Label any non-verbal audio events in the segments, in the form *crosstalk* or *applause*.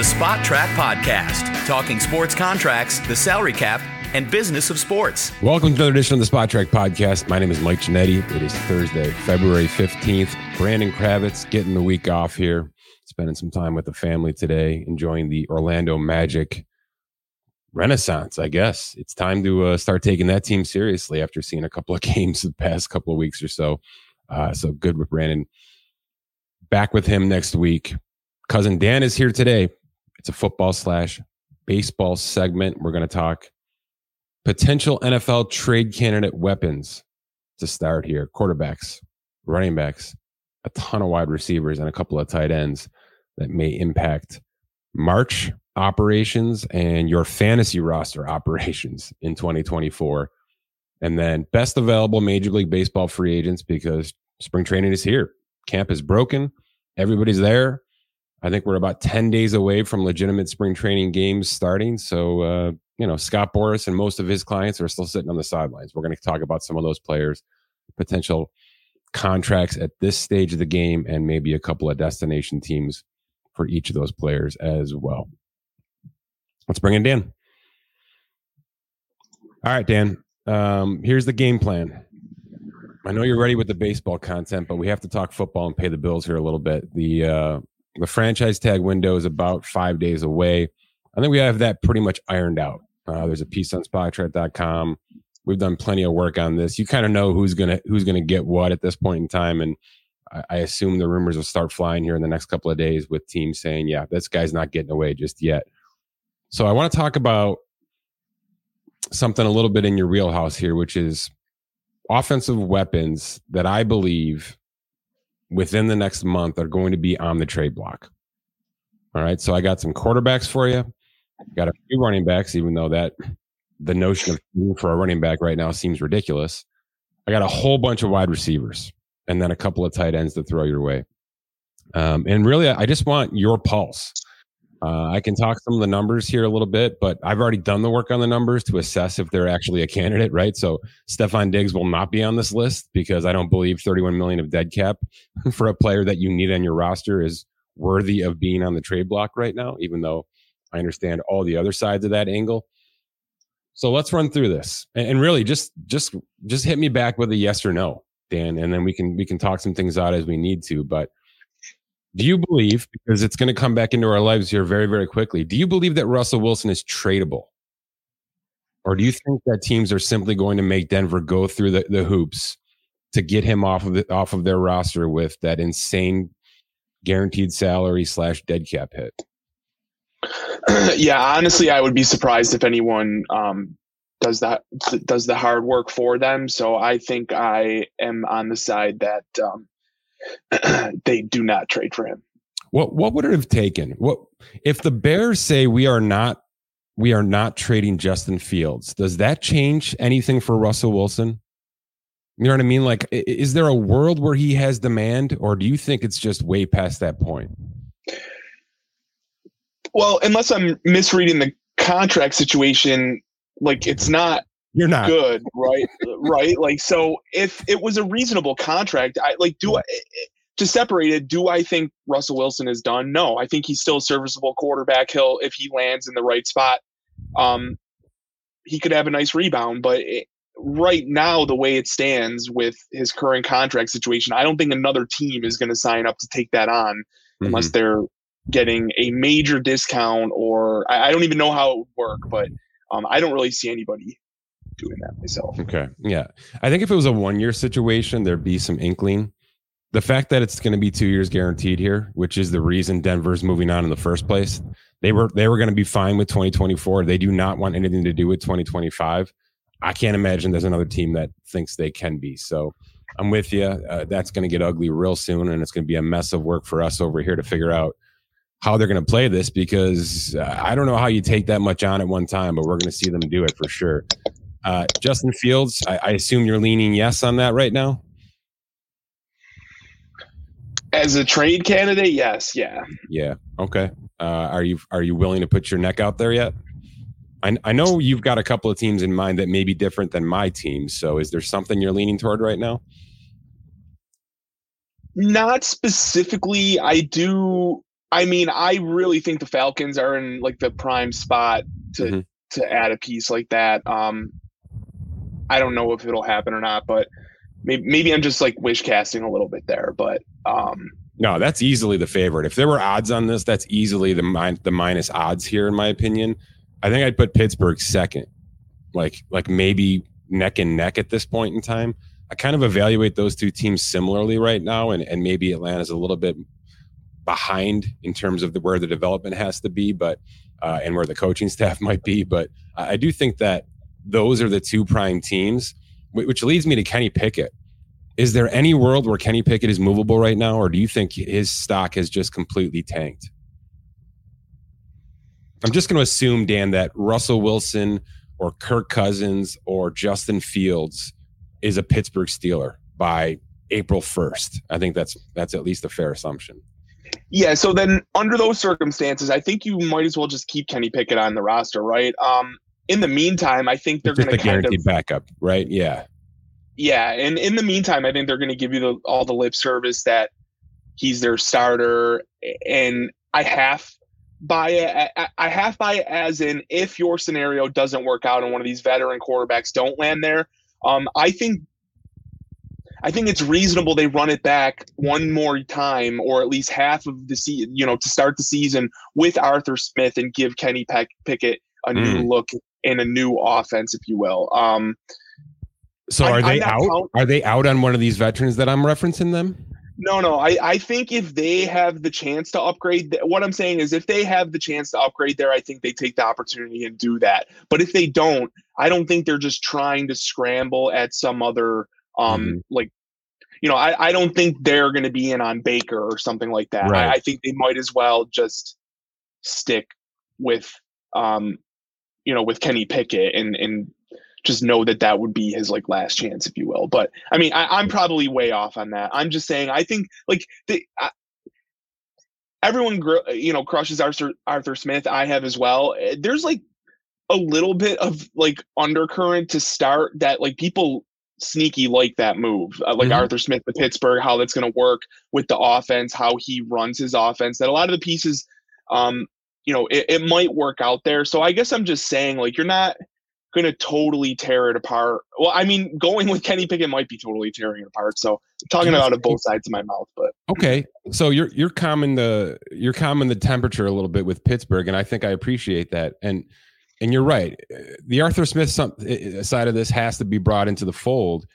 the Spotrac Podcast, talking sports contracts, the salary cap, and business of sports. Welcome to another edition of the Spotrac Podcast. My name is Mike Ginnitti. It is Thursday, February 15th. Brandon Kravitz getting the week off here, spending some time with the family today, enjoying the Orlando Magic renaissance, I guess. It's time to uh, start taking that team seriously after seeing a couple of *laughs* games the past couple of weeks or so. Uh, so good with Brandon. Back with him next week. Cousin Dan is here today. It's a football slash baseball segment. We're going to talk potential NFL trade candidate weapons to start here quarterbacks, running backs, a ton of wide receivers, and a couple of tight ends that may impact March operations and your fantasy roster *laughs* operations in 2024. And then best available Major League Baseball free agents because spring training is here. Camp is broken. Everybody's there. I think we're about 10 days away from legitimate spring training games starting. So, uh, you know, Scott Boras and most of his clients are still sitting on the sidelines. We're going to talk about some of those players, potential contracts at this stage of the game, and maybe a couple of destination teams for each of those players as well. Let's bring in Dan. All right, Dan. Um, here's the game plan. I know you're ready with the baseball content, but we have to talk football and pay the bills here a little bit. The uh, the franchise tag window is about five days away. I think we have that pretty much ironed out. Uh, there's a piece on Spotrac.com. We've done plenty of work on this. You kind of know who's gonna who's gonna get what at this point in time, and I, I assume the rumors will start flying here in the next couple of days with teams saying, "Yeah, this guy's not getting away just yet." So I want to talk about something a little bit in your wheelhouse here, which is offensive weapons that I believe within the next month are going to be on the trade block. All right. So I got some quarterbacks for you. Got a few running backs, even though that the notion of for a running back right now seems ridiculous. I got a whole bunch of wide receivers and then a couple of tight ends to throw your way. Um, and really, I just want your pulse. Uh, I can talk some of the numbers here a little bit, but I've already done the work on the numbers to assess if they're actually a candidate, right? So Stefon Diggs will not be on this list because I don't believe 31 million of dead cap *laughs* for a player that you need on your roster is worthy of being on the trade block right now, even though I understand all the other sides of that angle. So let's run through this. And really just just just hit me back with a yes or no, Dan, and then we can we can talk some things out as we need to, but do you believe, because it's going to come back into our lives here very, very quickly, do you believe that Russell Wilson is tradable? Or do you think that teams are simply going to make Denver go through the, the hoops to get him off of the, off of their roster with that insane guaranteed salary slash dead cap hit? *clears throat* yeah, honestly, I would be surprised if anyone um, does that does the hard work for them. So I think I am on the side that um, *clears throat* they do not trade for him. What what would it have taken? What if the Bears say we are not we are not trading Justin Fields? Does that change anything for Russell Wilson? You know what I mean? Like, is there a world where he has demand, or do you think it's just way past that point? Well, unless I'm misreading the contract situation, like it's not you're not good, right? right. Like, so if it was a reasonable contract, I like, do I, to separate it, do I think Russell Wilson is done? No, I think he's still a serviceable quarterback. He'll, if he lands in the right spot, um, he could have a nice rebound. But it, right now, the way it stands with his current contract situation, I don't think another team is going to sign up to take that on mm-hmm. unless they're getting a major discount or I, I, don't even know how it would work, but um, I don't really see anybody doing that myself. Okay. Yeah. I think if it was a one year situation, there'd be some inkling. The fact that it's going to be two years guaranteed here, which is the reason Denver's moving on in the first place. They were they were going to be fine with 2024. They do not want anything to do with 2025. I can't imagine there's another team that thinks they can be. So I'm with you. Uh, that's going to get ugly real soon, and it's going to be a mess of work for us over here to figure out how they're going to play this because uh, I don't know how you take that much on at one time, but we're going to see them do it for sure. Uh, Justin Fields, I, I assume you're leaning yes on that right now. As a trade candidate, yes, yeah, yeah, okay. Uh, are you are you willing to put your neck out there yet? I, I know you've got a couple of teams in mind that may be different than my team. So, is there something you're leaning toward right now? Not specifically. I do I mean, I really think the Falcons are in like the prime spot to mm-hmm. to add a piece like that. Um, I don't know if it'll happen or not, but maybe maybe I'm just like wish casting a little bit there. But um, no, that's easily the favorite. If there were odds on this, that's easily the min- the minus odds here, in my opinion. I think I'd put Pittsburgh second, like like maybe neck and neck at this point in time. I kind of evaluate those two teams similarly right now, and, and maybe Atlanta's a little bit behind in terms of the, where the development has to be, but uh, and where the coaching *laughs* staff might be. But I do think that those are the two prime teams, which leads me to Kenny Pickett. Is there any world where Kenny Pickett is movable right now, or do you think his stock has just completely tanked? I'm just going to assume, Dan, that Russell Wilson or Kirk Cousins or Justin Fields is a Pittsburgh Steeler by April 1st. I think that's that's at least a fair assumption. Yeah, so then under those circumstances, I think you might as well just keep Kenny Pickett on the roster, right? Um, in the meantime, I think they're going to guaranteed of, backup, right? Yeah, yeah, and in the meantime, I think they're going to give you the, all the lip service that he's their starter, and I half buy it. I half buy it as in if your scenario doesn't work out and one of these veteran quarterbacks don't land there, um, I think I think it's reasonable they run it back one more time, or at least half of the season, you know, to start the season with Arthur Smith and give Kenny Peck- Pickett a mm. new look in a new offense, if you will. Um, so are I, they out? Count- are they out on one of these veterans that I'm referencing them? No, no. I, I think if they have the chance to upgrade, what I'm saying is if they have the chance to upgrade there, I think they take the opportunity and do that. But if they don't, I don't think they're just trying to scramble at some other um mm-hmm. like you know, I, I don't think they're going to be in on Baker or something like that. Right. I, I, think they might as well just stick with, um, you know, with Kenny Pickett and and just know that that would be his like last chance, if you will. But I mean, I, am probably way off on that. I'm just saying, I think like the. I, everyone, you know, crushes Arthur Arthur Smith. I have as well. There's like a little bit of like undercurrent to start that like people sneaky like that move, uh, like mm-hmm. Arthur Smith to Pittsburgh, how that's going to work with the offense, how he runs his offense. That a lot of the pieces, um, you know, it, it might work out there. So I guess I'm just saying, like, you're not going to totally tear it apart. Well, I mean, going with Kenny Pickett might be totally tearing it apart. So I'm talking about it both sides of my mouth, but okay. So you're you're calming the you're calming the temperature a little bit with Pittsburgh, and I think I appreciate that. And and you're right. Uh, the Arthur Smith uh, uh, side of this has to be brought into the fold.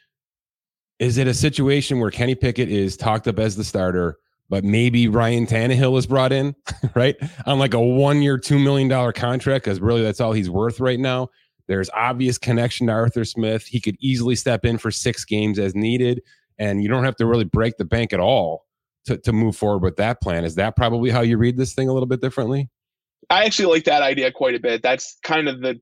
Is it a situation where Kenny Pickett is talked up as the starter, but maybe Ryan Tannehill is brought in, *laughs* right? On like a one year, $2 million contract, because really that's all he's worth right now. There's obvious connection to Arthur Smith. He could easily step in for six games as needed, and you don't have to really break the bank at all to, to move forward with that plan. Is that probably how you read this thing a little bit differently? I actually like that idea quite a bit. That's kind of the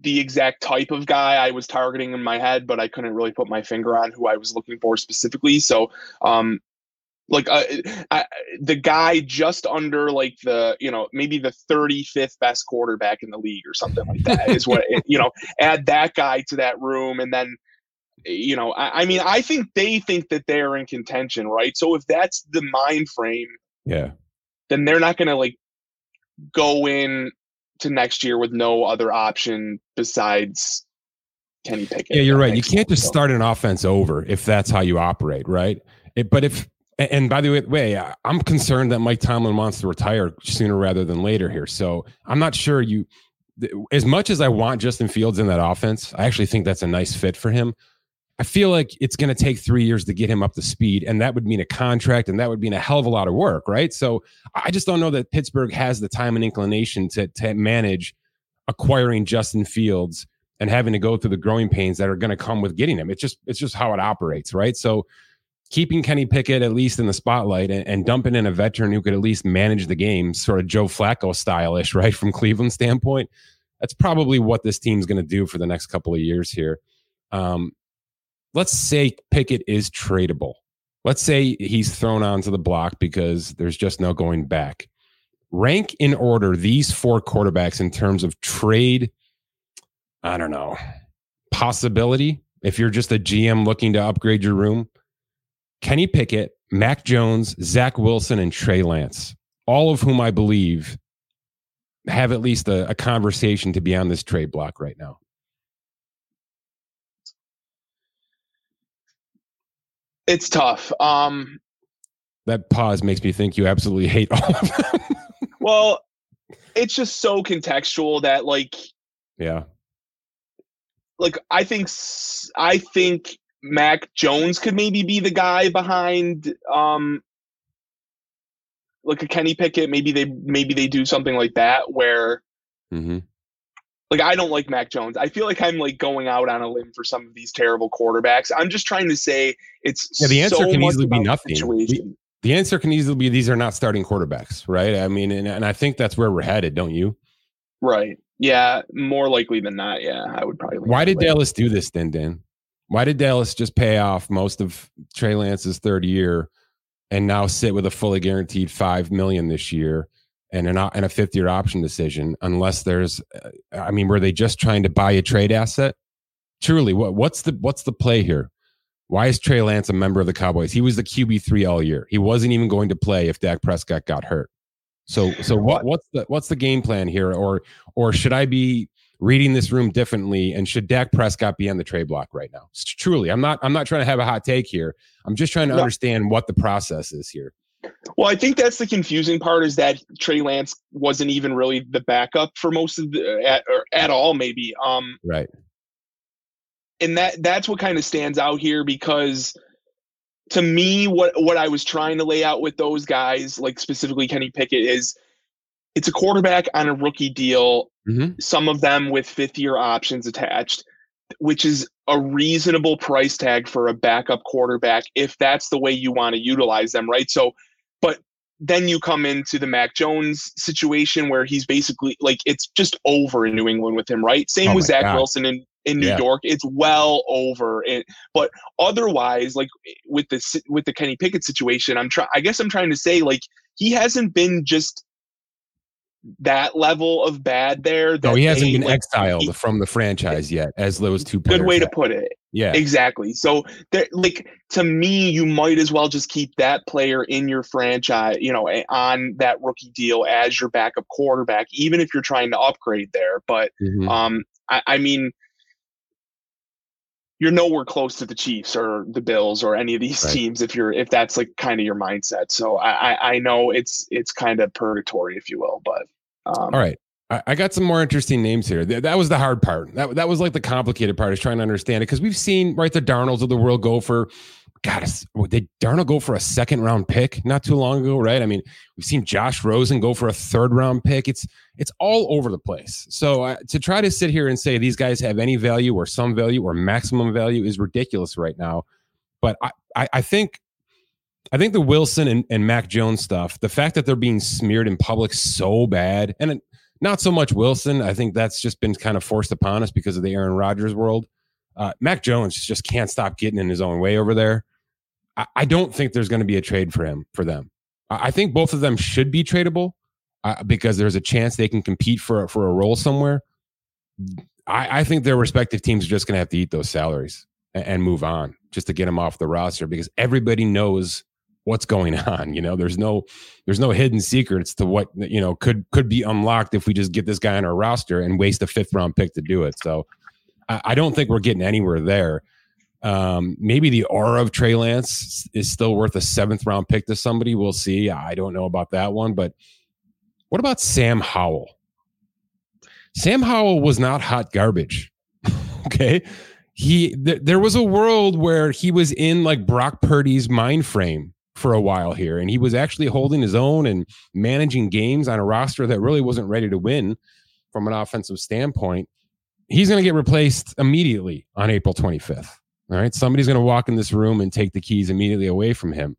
the exact type of guy I was targeting in my head, but I couldn't really put my finger on who I was looking for specifically. So, um, like uh, I, the guy just under like the you know maybe the 35th best quarterback in the league or something like that is what *laughs* you know add that guy to that room and then you know I, I mean i think they think that they're in contention right so if that's the mind frame yeah then they're not going to like go in to next year with no other option besides Kenny Pickett. Yeah, you're right. You can't just start an offense over if that's how you operate, right? It, but if and by the way, way, uh, I'm concerned that Mike Tomlin wants to retire sooner rather than later here. So I'm not sure you. As much as I want Justin Fields in that offense, I actually think that's a nice fit for him. I feel like it's going to take three years to get him up to speed, and that would mean a contract, and that would mean a hell of a lot of work, right? So I just don't know that Pittsburgh has the time and inclination to to manage acquiring Justin Fields and having to go through the growing pains that are going to come with getting him. It's just it's just how it operates, right? So keeping Kenny Pickett at least in the spotlight and, and dumping in a veteran who could at least manage the game, sort of Joe Flacco stylish, *laughs* right, from Cleveland standpoint. That's probably what this team's going to do for the next couple of years here. Um, let's say Pickett is tradable. Let's say he's thrown onto the block because there's just no going back. Rank in order these four quarterbacks in terms of trade. I don't know, possibility. If you're just a GM looking to upgrade your room, Kenny Pickett, Mac Jones, Zach Wilson, and Trey Lance. all of whom I believe have at least a, a conversation to be on this trade block right now. It's tough. Um, that pause makes me think you absolutely hate all of them. *laughs* well, it's just so contextual that like yeah. Like I think I think Mac Jones could maybe be the guy behind um like a Kenny Pickett. Maybe they maybe they do something like that where mm-hmm. like I don't like Mac Jones. I feel like I'm like going out on a limb for some of these terrible quarterbacks. I'm just trying to say it's yeah. The answer so can easily be nothing. The, the, answer can easily be these are not starting quarterbacks, right? I mean, and, and I think that's where we're headed, don't you? Right. Yeah. More likely than not. Yeah, I would probably. Why did Dallas do this then, Dan? Why did Dallas just pay off most of Trey Lance's third year and now sit with a fully guaranteed five million this year and an and a fifth year option decision? Unless there's, uh, I mean, were they just trying to buy a trade asset? Truly, what what's the what's the play here? Why is Trey Lance a member of the Cowboys? He was the QB three all year. He wasn't even going to play if Dak Prescott got hurt. So so what what's the what's the game plan here? Or or should I be reading this room differently? And should Dak Prescott be on the trade block right now? Truly, I'm not. I'm not trying to have a hot take here. I'm just trying to no. understand what the process is here. Well, I think that's the confusing part is that Trey Lance wasn't even really the backup for most of the at, or at all, maybe. Um, right. And that that's what kind of stands out here because to me, what what I was trying to lay out with those guys, like specifically Kenny Pickett, is it's a quarterback on a rookie deal, mm-hmm. some of them with fifth year options attached, which is a reasonable price tag for a backup quarterback if that's the way you want to utilize them, right? So, but then you come into the Mac Jones situation where he's basically like it's just over in New England with him, right? Same oh with Zach God. Wilson in, in New yeah. York. It's well over. It, but otherwise, like with the with the Kenny Pickett situation, I'm trying. I guess I'm trying to say like he hasn't been just that level of bad there. No, he hasn't been exiled he, from the franchise yet, as those two. Good way have. to put it. Yeah, exactly. So, like to me, you might as well just keep that player in your franchise, you know, on that rookie deal as your backup quarterback, even if you're trying to upgrade there. But, mm-hmm. um, I, I mean, you're nowhere close to the Chiefs or the Bills or any of these right. teams if you're if that's like kind of your mindset. So I I know it's it's kind of purgatory, if you will, but um, All right. I, got some more interesting names here. That, was the hard part. That, that was like the complicated part is trying to understand it because we've seen right the Darnolds of the world go for God, did Darnold go for a second round pick not too long ago, right? I mean, we've seen Josh Rosen go for a third round pick. It's it's all over the place. So uh, to try to sit here and say these guys have any value or some value or maximum value is ridiculous right now. But I, I, I think I think the Wilson and, and Mac Jones stuff, the fact that they're being smeared in public so bad, and it, not so much Wilson. I think that's just been kind of forced upon us because of the Aaron Rodgers world. Uh, Mac Jones just can't stop getting in his own way over there. I, I don't think there's going to be a trade for him for them. I, I think both of them should be tradable uh, because there's a chance they can compete for for a role somewhere. I, I think their respective teams are just going to have to eat those salaries and, and move on just to get them off the roster because everybody knows what's going *laughs* on you know there's no there's no hidden secrets to what you know could could be unlocked if we just get this guy on our roster and waste a fifth round pick to do it so i, I don't think we're getting anywhere there um, maybe the aura of Trey Lance is still worth a seventh round pick to somebody. We'll see. I don't know about that one, but what about Sam Howell? Sam Howell was not hot garbage. *laughs* okay. He, th- there was a world where he was in like Brock Purdy's mind frame for a while here. And he was actually holding his own and managing games on a roster that really wasn't ready to win from an offensive standpoint. He's going to get replaced immediately on April 25th. All right. Somebody's going to walk in this room and take the keys immediately away from him.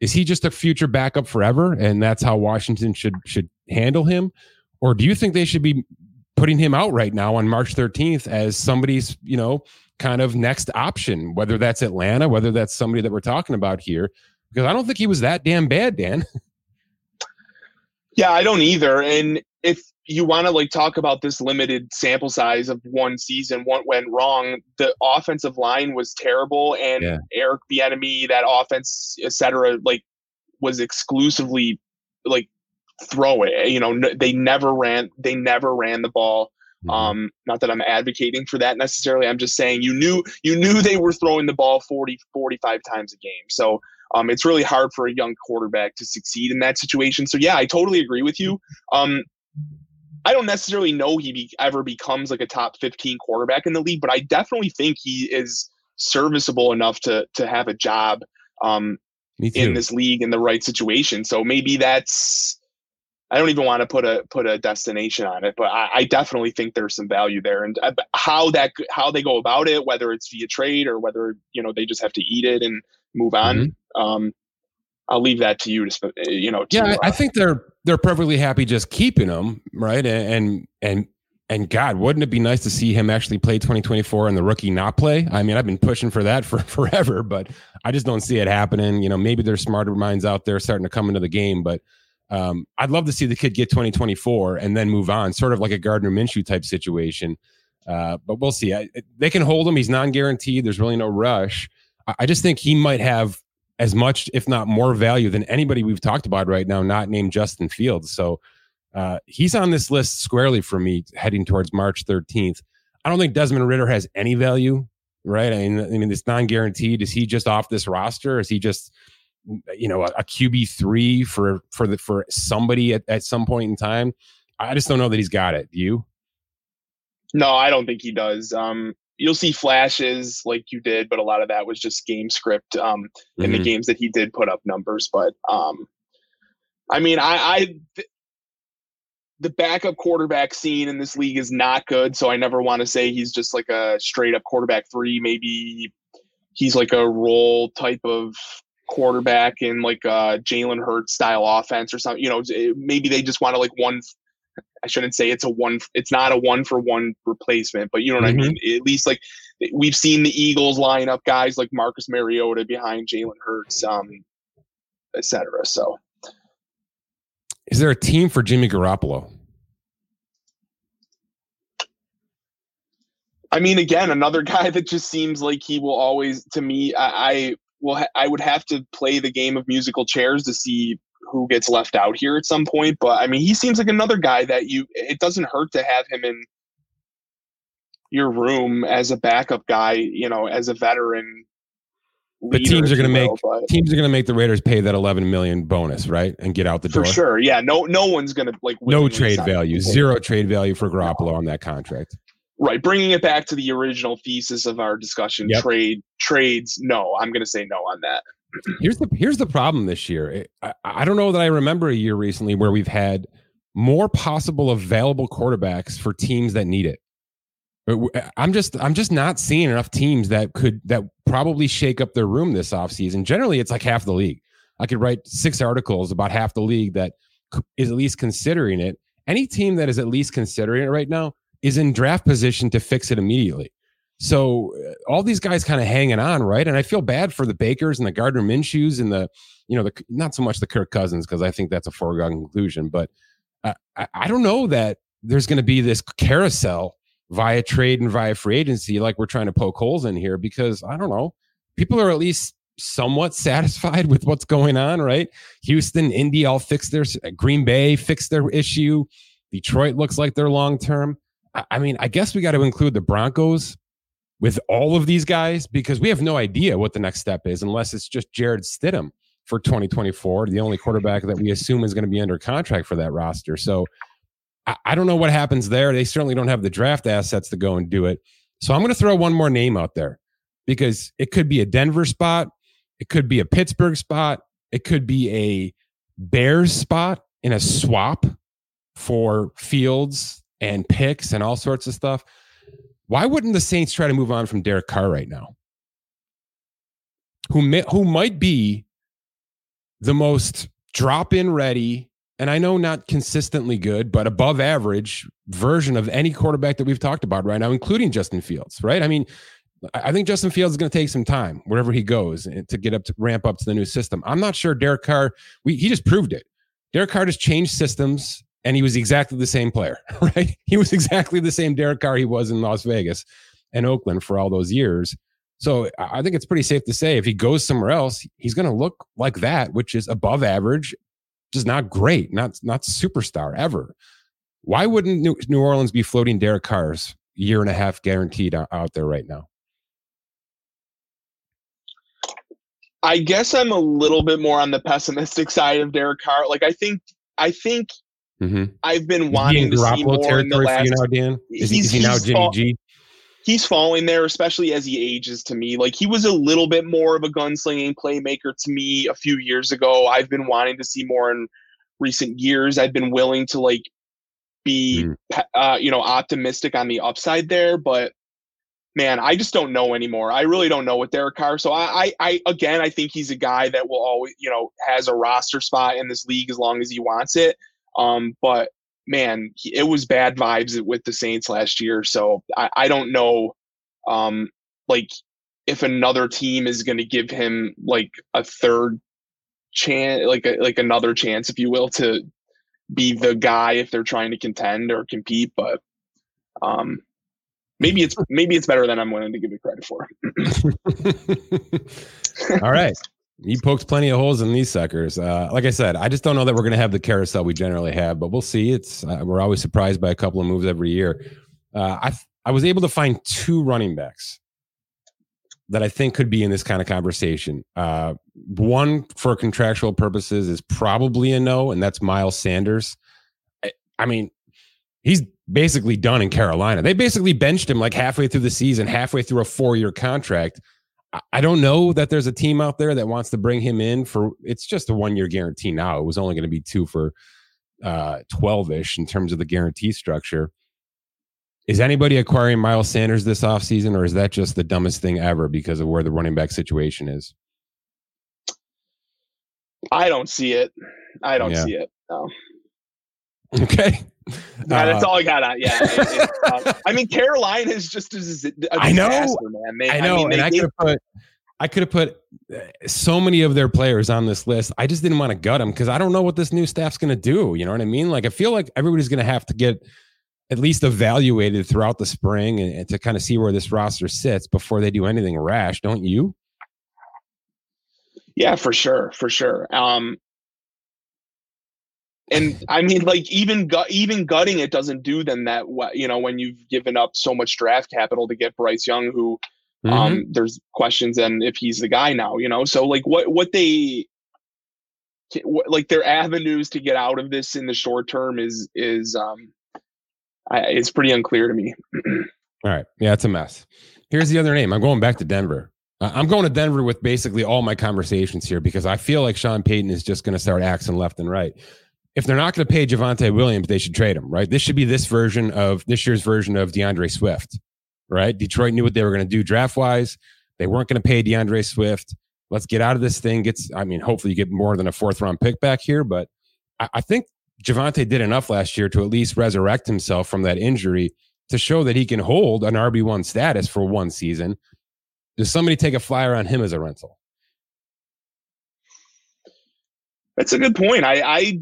Is he just a future backup forever? And that's how Washington should should handle him? Or do you think they should be putting him out right now on March 13th as somebody's, you know, kind of next option, whether that's Atlanta, whether that's somebody that we're talking about here, because I don't think he was that damn bad, Dan. *laughs* yeah, I don't either. And if you want to like talk about this limited sample size of one season, what went wrong, the offensive line was terrible, and yeah. Eric Bieniemy, that offense, etc., like was exclusively like throw it. You know, they never ran. They never ran the ball. Mm-hmm. Um, not that I'm advocating for that necessarily. I'm just saying you knew you knew they were throwing the ball 40, 45 times a game. So um, it's really hard for a young quarterback to succeed in that situation. So yeah, I totally agree with you. Um, I don't necessarily know he be, ever becomes like a top 15 quarterback in the league, but I definitely think he is serviceable enough to to have a job um, in this league in the right situation. So maybe that's I don't even want to put a put a destination on it, but I, I definitely think there's some value there, and uh, how that how they go about it, whether it's via trade or whether you know they just have to eat it and move on. Mm-hmm. Um, I'll leave that to you to you know. To, yeah, I, I, uh, think they're they're perfectly happy just keeping him, right? And and and God, wouldn't it be nice to see him actually play 2024 and the rookie not play? I mean, I've been pushing for that *laughs* for forever, but I just don't see it happening. You know, maybe there's smarter minds out there starting to come into the game, but um, I'd love to see the kid get 2024 and then move on, sort of like a Gardner Minshew type situation. Uh, but we'll see. I, they can hold him. He's non-guaranteed. There's really no rush. I, just think he might have as much, if not more, value than anybody we've talked about right now, not named Justin Fields. So uh, he's on this list squarely for me heading towards March 13th. I don't think Desmond Ridder has any value, right? I mean, I mean, it's non-guaranteed. Is he just off this roster? Is he just, you know, a, a QB three for for the for somebody at, at some point in time? I just don't know that he's got it. You? No, I don't think he does. Um, you'll see flashes like you did, but a lot of that was just game script um, in mm-hmm. the games that he did put up numbers. But um, I mean, I, I the backup quarterback scene in this league is not good. So I never want to say he's just like a straight up quarterback three. Maybe he's like a role type of quarterback in like a Jalen Hurts style offense or something. You know, maybe they just want to like one. I shouldn't say it's a one. It's not a one for one replacement, but you know what mm-hmm. I mean. At least like we've seen the Eagles line up guys like Marcus Mariota behind Jalen Hurts, um, etc. So is there a team for Jimmy Garoppolo? I mean, again, another *laughs* guy that just seems like he will always, to me, I, I will, ha- I would have to play the game of musical chairs to see who gets left out here at some point. But I mean, he seems like another guy that you, it doesn't hurt to have him in your room as a backup guy, you know, as a veteran but teams are going to make but, teams are going to make the Raiders pay that 11 million bonus, right, and get out the door. For sure, yeah. No, no one's going to like no trade value, zero trade value for Garoppolo no. on that contract. Right, bringing it back to the original thesis of our discussion, yep. trade trades. No, I'm going to say no on that. Here's the here's the problem this year. I, I don't know that I remember a year recently where we've had more possible available quarterbacks for teams that need it. Uh, uh, I'm just I'm just not seeing enough teams that could that probably shake up their room this offseason. Generally, it's like half the league. I could write six articles about half the league that is at least considering it. Any team that is at least considering it right now is in draft position to fix it immediately. So uh, all these guys kind of hanging on, right? And I feel bad for the Bakers and the Gardner Minshews and the, you know, the not so much the Kirk Cousins because I think that's a foregone conclusion. But I, I don't know that there's going to be this carousel via trade and via free agency, like we're trying to poke holes in here, because I don't know, people are at least somewhat *laughs* satisfied with what's going on, right? Houston, Indy all fixed their Green Bay fixed their issue. Detroit looks like they're long term. I mean, I guess we got to include the Broncos with all of these guys because we have no idea what the next step is unless it's just Jarrett Stidham for 2024, the only quarterback that we assume is going to be under contract for that roster. So I, I don't know what happens there. They certainly don't have the draft assets to go and do it. So I'm going to throw one more name out there because it could be a Denver spot, it could be a Pittsburgh spot, it could be a Bears spot in a swap for Fields and picks and all sorts of stuff. Why wouldn't the Saints try to move on from Derek Carr right now? Who may, who might be the most drop in ready and I know not consistently good, but above average version of any quarterback that we've talked about right now, including Justin Fields, right? I mean, I think Justin Fields is going to take some time wherever he goes eh, to get up to ramp up to the new system. I'm not sure Derek Carr, we, he just proved it. Derek Carr just changed systems and he was exactly the same player, *laughs* right? He was exactly the same Derek Carr he was in Las Vegas and Oakland for all those years. So I think it's pretty safe to say if he goes somewhere else, he's going to look like that, which is above average just not great, not not superstar ever. Why wouldn't New, Orleans be floating Derek Carr's year and a half guaranteed out there right now? I guess I'm a little bit more on the pessimistic side of Derek Carr. Like I think I think mm-hmm. I've been wanting to see more in the last. now, Dan? Is, he, is he now Jimmy fall, G? He's falling there, especially as he ages. To me, like he was a little bit more of a gunslinging playmaker to me a few years ago. I've been wanting to see more in recent years. I've been willing to like be, mm. uh, you know, optimistic on the upside there, but man, I just don't know anymore. I really don't know with Derek Carr. So I, I, I, again, I think he's a guy that will always, you know, has a roster spot in this league as long as he wants it. Um, but man, it was bad vibes with the Saints last year. So I, I don't know, um, like if another team is going to give him like a third chance, like a, like another chance, if you will, to be the guy if they're trying to contend or compete. But um, maybe it's maybe it's better than I'm willing to give it credit for. *laughs* All right. He poked plenty of holes in these suckers. Uh, like I said, I just don't know that we're going to have the carousel we generally have, but we'll see. It's uh, we're always surprised by a couple of moves every year. Uh, I I was able to find two running backs that I think could be in this kind of conversation. Uh, one for contractual purposes is probably a no, and that's Miles Sanders. I, I mean, he's basically done in Carolina. They basically benched him like halfway through the season, halfway through a four year contract. I don't know that there's a team out there that wants to bring him in for it's just a one year guarantee now. It was only going to be two for uh 12 ish in terms of the guarantee structure. Is anybody acquiring Miles Sanders this offseason, or is that just the dumbest thing ever because of where the running back situation is? I don't see it. I don't yeah. see it. No. *laughs* Okay. Yeah, that's uh, all I got on. Yeah, *laughs* it, it, uh, I mean, Carolina is just a, a I know, man. They, I know, I mean, and I could have put, I could have put uh, so many of their players on this list. I just didn't want to gut them because I don't know what this new staff's going to do. You know what I mean? Like, I feel like everybody's going to have to get at least evaluated throughout the spring and, and to kind of see where this roster sits before they do anything rash. Don't you? Yeah, for sure, for sure. Um, and I mean, like even gut, even gutting it doesn't do them that well. You know, when you've given up so much draft capital to get Bryce Young, who um, mm-hmm. um, there's questions and if he's the guy now. You know, so like what what they what, like their avenues to get out of this in the short term is is um, I, it's pretty unclear to me. *clears throat* all right, yeah, it's a mess. Here's the other name. I'm going back to Denver. I'm going to Denver with basically all my conversations here because I feel like Sean Payton is just going to start axing left and right if they're not going to pay Javonte Williams, they should trade him, right? This should be this version of this year's version of D'Andre Swift, right? Detroit knew what they were going to do draft wise. They weren't going to pay D'Andre Swift. Let's get out of this thing. Gets, I mean, hopefully you get more than a fourth round pick back here, but I, I think Javonte did enough last year to at least resurrect himself from that injury to show that he can hold an RB1 status for one season. Does somebody take a flyer on him as a rental? That's a good point. I, I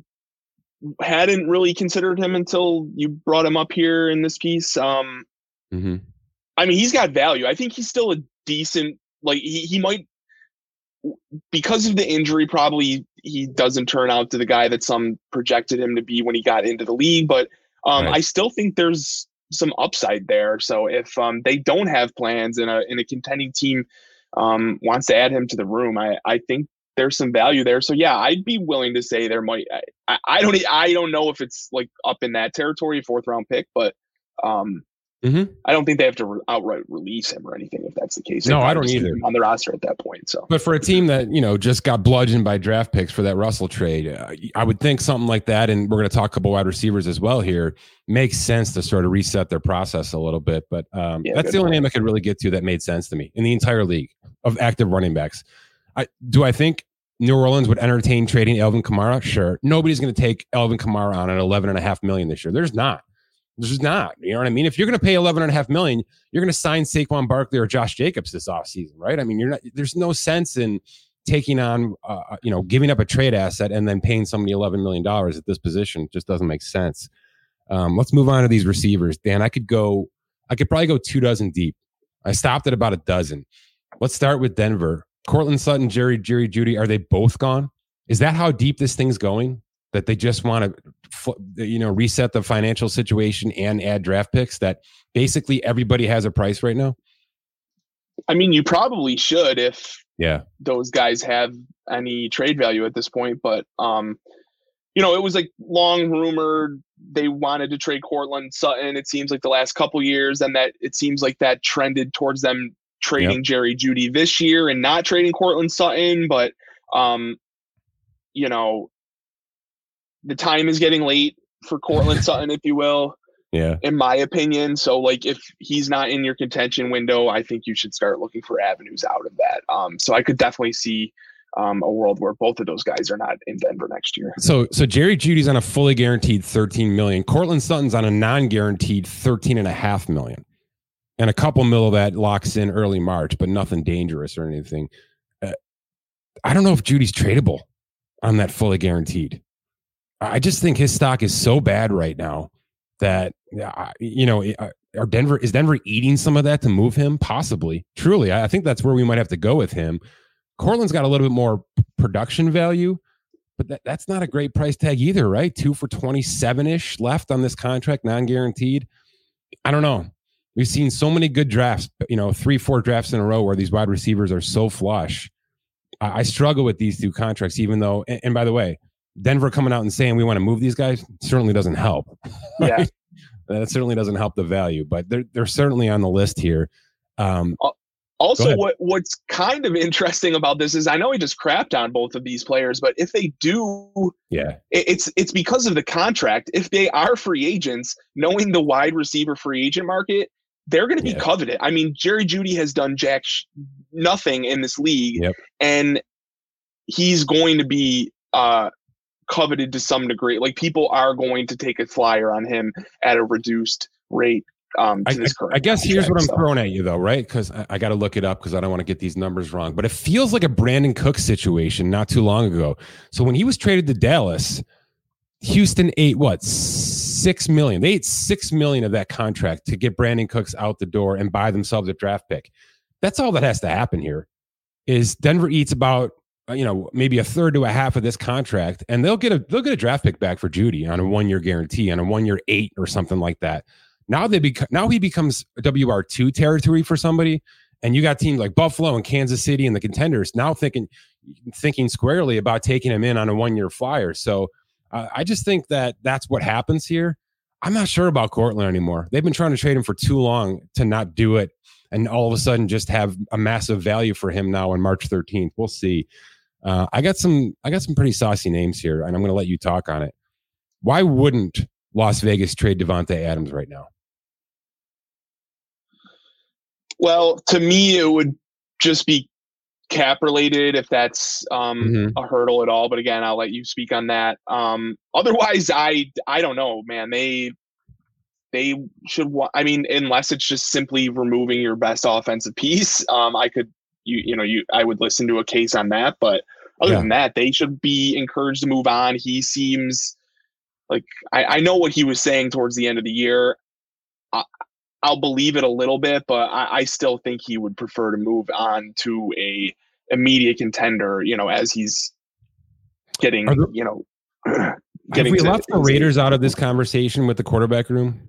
hadn't really considered him until you brought him up here in this piece. Um, mm-hmm. I mean, he's got value. I think he's still a decent. Like he he might because of the injury, probably he doesn't turn out to the guy that some projected him to be when he got into the league. But um, right. I still think there's some upside there. So if um, they don't have plans and a in a contending team um, wants to add him to the room, I I think there's some value there. So yeah, I'd be willing to say there might. I, I don't. I don't know if it's like up in that territory, fourth round pick, but um, mm-hmm. I don't think they have to re- outright release him or anything if that's the case. No, I don't either on the roster at that point. So, but for a team that you know just got bludgeoned by draft picks for that Russell trade, uh, I would think something like that. And we're going to talk a couple wide receivers as well here. Makes sense to sort of reset their process a little bit. But um, yeah, that's the only point. name I could really get to that made sense to me in the entire league of active running backs. I, do I think New Orleans would entertain trading Alvin Kamara? Sure. Nobody's going to take Alvin Kamara on at 11 and a half million this year. There's not. There's not. You know what I mean? If you're going to pay 11 and a half million, you're going to sign Saquon Barkley or Josh Jacobs this offseason, right? I mean, you're not, there's no sense in taking on, uh, uh you know, giving up a trade asset and then paying somebody $11 million at this position. It just doesn't make sense. Um, let's move on to these receivers. Dan, I could go, I could probably go two dozen deep. I stopped at about a dozen. Let's start with Denver. Courtland Sutton, Jerry, Jerry Jeudy, are they both gone? Is that how deep this thing's going? that they just want to, you know, reset the financial situation and add draft picks? That basically everybody has a price right now. I mean, you probably should if yeah those guys have any trade value at this point. But um, you know, it was like long rumored they wanted to trade Courtland Sutton. It seems like the last couple years, and that it seems like that trended towards them trading yep. Jerry Jeudy this year and not trading Courtland Sutton. But um, you know, the time is getting late for Courtland *laughs* Sutton, if you will. Yeah. In my opinion. So like if he's not in your contention window, I think you should start looking for avenues out of that. Um, so I could definitely see um, a world where both of those guys are not in Denver next year. So so Jerry Jeudy's on a fully guaranteed 13 million. Courtland Sutton's on a non-guaranteed 13 and a half million. And a couple mil of that locks in early March, but nothing dangerous or anything. Uh, I don't know if Jeudy's tradable on that fully guaranteed. I just think his stock is so bad right now that you know uh, are Denver is Denver eating some of that to move him? Possibly, truly. I think that's where we might have to go with him. Courtland's got a little bit more production value, but that, that's not a great price tag either, right? Two for 27 ish left on this contract, non guaranteed. I don't know. We've seen so many good drafts, you know, three, four drafts in a row where these wide receivers are so flush. I, I struggle with these two contracts, even though, and, and, by the way, Denver coming out and saying we want to move these guys certainly doesn't help. *laughs* Yeah. that certainly doesn't help the value, but they're, they're certainly on the list here. Um, also, what what's kind of interesting about this is I know he just crapped on both of these players, but if they do, yeah, it's it's because of the contract. If they are free agents, knowing the wide receiver free agent market, they're going to be yeah. coveted. I mean, Jerry Jeudy has done jack sh- nothing in this league, yep. and he's going to be uh, coveted to some degree. Like people are going to take a flyer on him at a reduced rate um, I, I, guess here's what I'm so. throwing at you though, right? Because I, I got to look it up because I don't want to get these numbers wrong. But it feels like a Brandin Cook situation not too long ago. So when he was traded to Dallas, Houston ate what six million? They ate six million of that contract to get Brandin Cooks out the door and buy themselves a draft pick. That's all that has to happen here. Is Denver eats about uh, you know maybe a third to a half of this contract, and they'll get a they'll get a draft pick back for Jeudy on a one year guarantee on a one year eight or something like that. Now they become now he becomes WR two territory for somebody, and you got teams like Buffalo and Kansas City and the contenders now thinking thinking squarely about taking him in on a one year flyer. So uh, I just think that that's what happens here. I'm not sure about Courtland anymore. They've been trying to trade him for too long to not do it, and all of a sudden just have a massive value for him now on March 13th. We'll see. Uh, I got some I got some pretty saucy names here, and I'm going to let you talk on it. Why wouldn't Las Vegas trade Davante Adams right now? Well, to me, it would just be cap related if that's um, mm-hmm. a hurdle at all. But again, I'll let you speak on that. Um, *laughs* otherwise, I I don't know, man. They they should. Wa- I mean, unless it's just simply removing your best offensive piece, um, I could you you know you I would listen to a case on that. But other yeah. than that, they should be encouraged to move on. He seems like I, I know what he was saying towards the end of the year. I, I'll believe it a little bit, but I, I, still think he would prefer to move on to a immediate contender. You know, as he's getting, there, you know, *clears throat* getting. Have we left the Raiders out of this conversation with the quarterback room?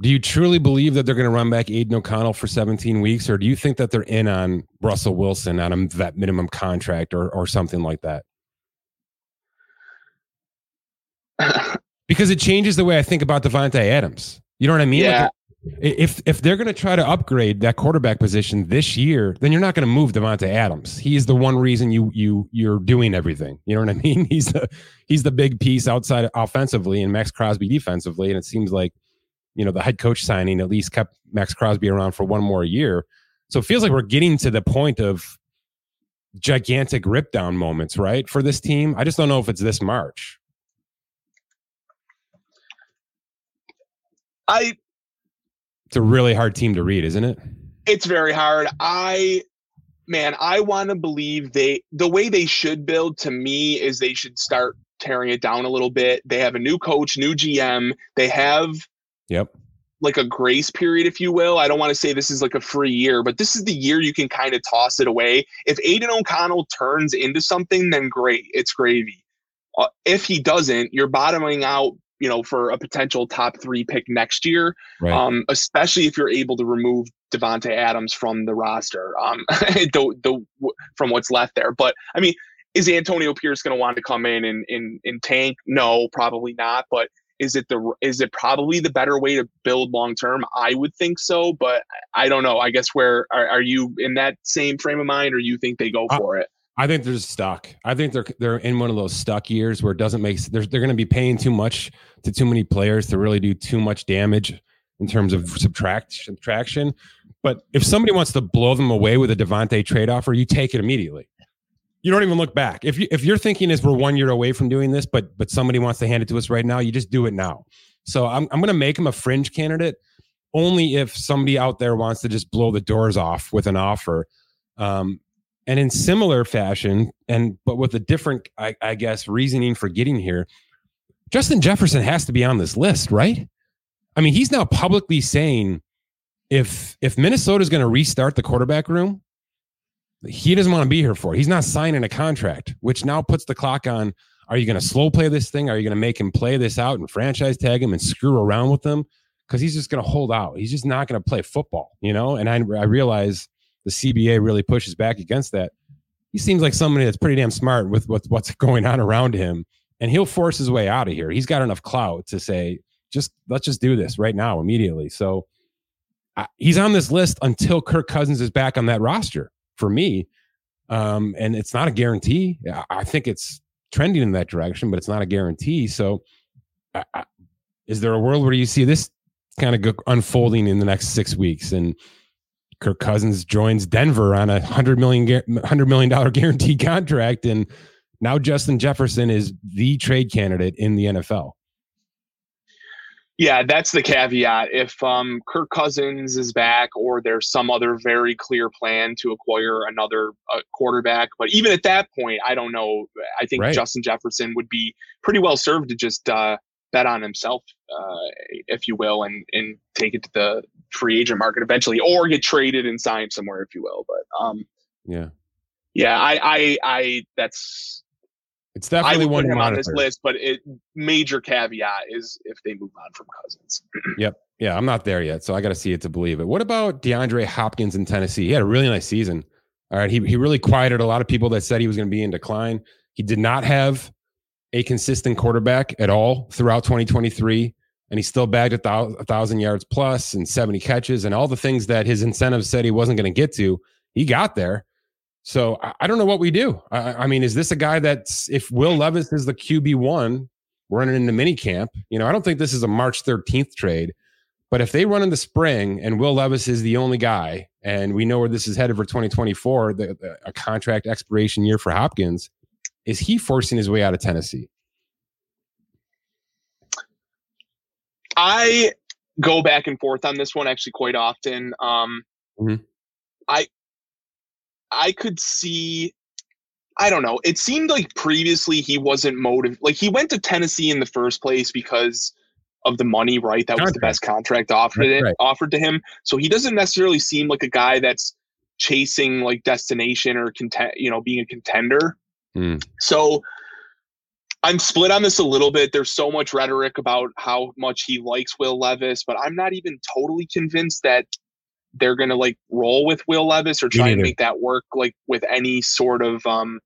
Do you truly believe that they're going to run back Aidan O'Connell for 17 weeks, or do you think that they're in on Russell Wilson on a vet minimum contract or or something like that? *laughs* because it changes the way I think about Davante Adams. You know what I mean? Yeah. Like if if they're going to try to upgrade that quarterback position this year, then you're not going to move Davante Adams. He's the one reason you you you're doing everything. You know what I *laughs* mean? He's the he's the big piece outside offensively and Maxx Crosby defensively. And it seems like you know the head coach signing at least kept Maxx Crosby around for one more year. So it feels like we're getting to the point of gigantic rip down moments, right? For this team. I just don't know if it's this March. I it's a really hard team to read, isn't it? It's very hard. I man, I want to believe they the way they should build to me is they should start tearing it down a little bit. They have a new coach, new GM. They have Yep. Like a grace period, if you will. I don't want to say this is like a free year, but this is the year you can kind of toss it away. If Aidan O'Connell turns into something, then great. It's gravy. uh, if he doesn't, you're bottoming out you know, for a potential top three pick next year, right. um, especially if you're able to remove Davante Adams from the roster, um, *laughs* the, the, from what's left there. But I mean, is Antonio Pierce going to want to come in and, and, and tank? No, probably not. But is it the is it probably the better way to build long term? I would think so, but I don't know. I guess where are, are you in that same frame of mind, or you think they go for it? I think they're stuck. I think they're they're in one of those stuck years where it doesn't make they're they're going to be paying too much to too many players to really do too much damage in terms of subtract subtraction. But if somebody wants to blow them away with a Davante trade offer, you take it immediately. You don't even look back. If you if you're thinking is we're one year away from doing this, but but somebody wants to hand it to us right now, you just do it now. So I'm I'm going to make him a fringe candidate only if somebody out there wants to just blow the doors off with an offer. Um, and in similar fashion, and but with a different, I, I guess, reasoning for getting here, Justin Jefferson has to be on this list, right? I mean, he's now publicly saying if if Minnesota is going to restart the quarterback room, he doesn't want to be here for it. He's not signing a contract, which now puts the clock on. Are you going to slow play this thing? Are you going to make him play this out and franchise tag him and screw around with him? Because he's just going to hold out. He's just not going to play football, you know. And I, I realize the CBA really pushes back against that. He seems like somebody that's pretty damn smart with what's what's *laughs* going on around him, and he'll force his way out of here. He's got enough clout to say, just let's just do this right now, immediately. So uh, he's on this list until Kirk Cousins is back on that roster for me, um, and it's not a guarantee. I think it's trending in that direction, but it's not a guarantee. So, is there a world where you see this kind of unfolding in the next six weeks and? Kirk Cousins joins Denver on a hundred million hundred million dollar guaranteed contract, and now Justin Jefferson is the trade candidate in the NFL. Yeah, that's the caveat. If um, Kirk Cousins is back, or there's some other very clear plan to acquire another uh, quarterback, but even at that point, I don't know. I think right. Justin Jefferson would be pretty well served to just uh, bet on himself, uh, if you will, and and take it to the free agent market eventually, or get traded and signed somewhere, if you will. But um, yeah, yeah, I, I, I, that's it's definitely one on this list, but it major caveat is if they move on from Cousins. *clears throat* yep. Yeah, I'm not there yet, so I got to see it to believe it. What about DeAndre Hopkins in Tennessee? He had a really nice season. All right, he he really quieted a lot of people that said he was going to be in decline. He did not have a consistent quarterback at all throughout 2023 and he still bagged a, thousand, yards plus and 70 catches and all the things that his incentives said he wasn't going to get to he got there so I, I don't know what we do I, I, mean is this a guy that's if will levis is the qb1 running into mini camp you know i don't think this is a march 13th trade but if they run in the spring and will levis is the only guy and we know where this is headed for 2024 the, the, a contract expiration year for hopkins is he forcing his way out of Tennessee? I go back and forth on this one actually quite often. Um, mm-hmm. I I could see. I don't know. It seemed like previously he wasn't motivated. Like he went to Tennessee in the first place because of the money, right? That was the best contract offered it, right. offered to him. So he doesn't necessarily seem like a guy that's chasing like destination or content, you know, being a contender. Mm. So I'm split on this a little bit. There's so much rhetoric about how much he likes Will Levis, but I'm not even totally convinced that they're gonna like roll with Will Levis or try and make that work like with any sort of um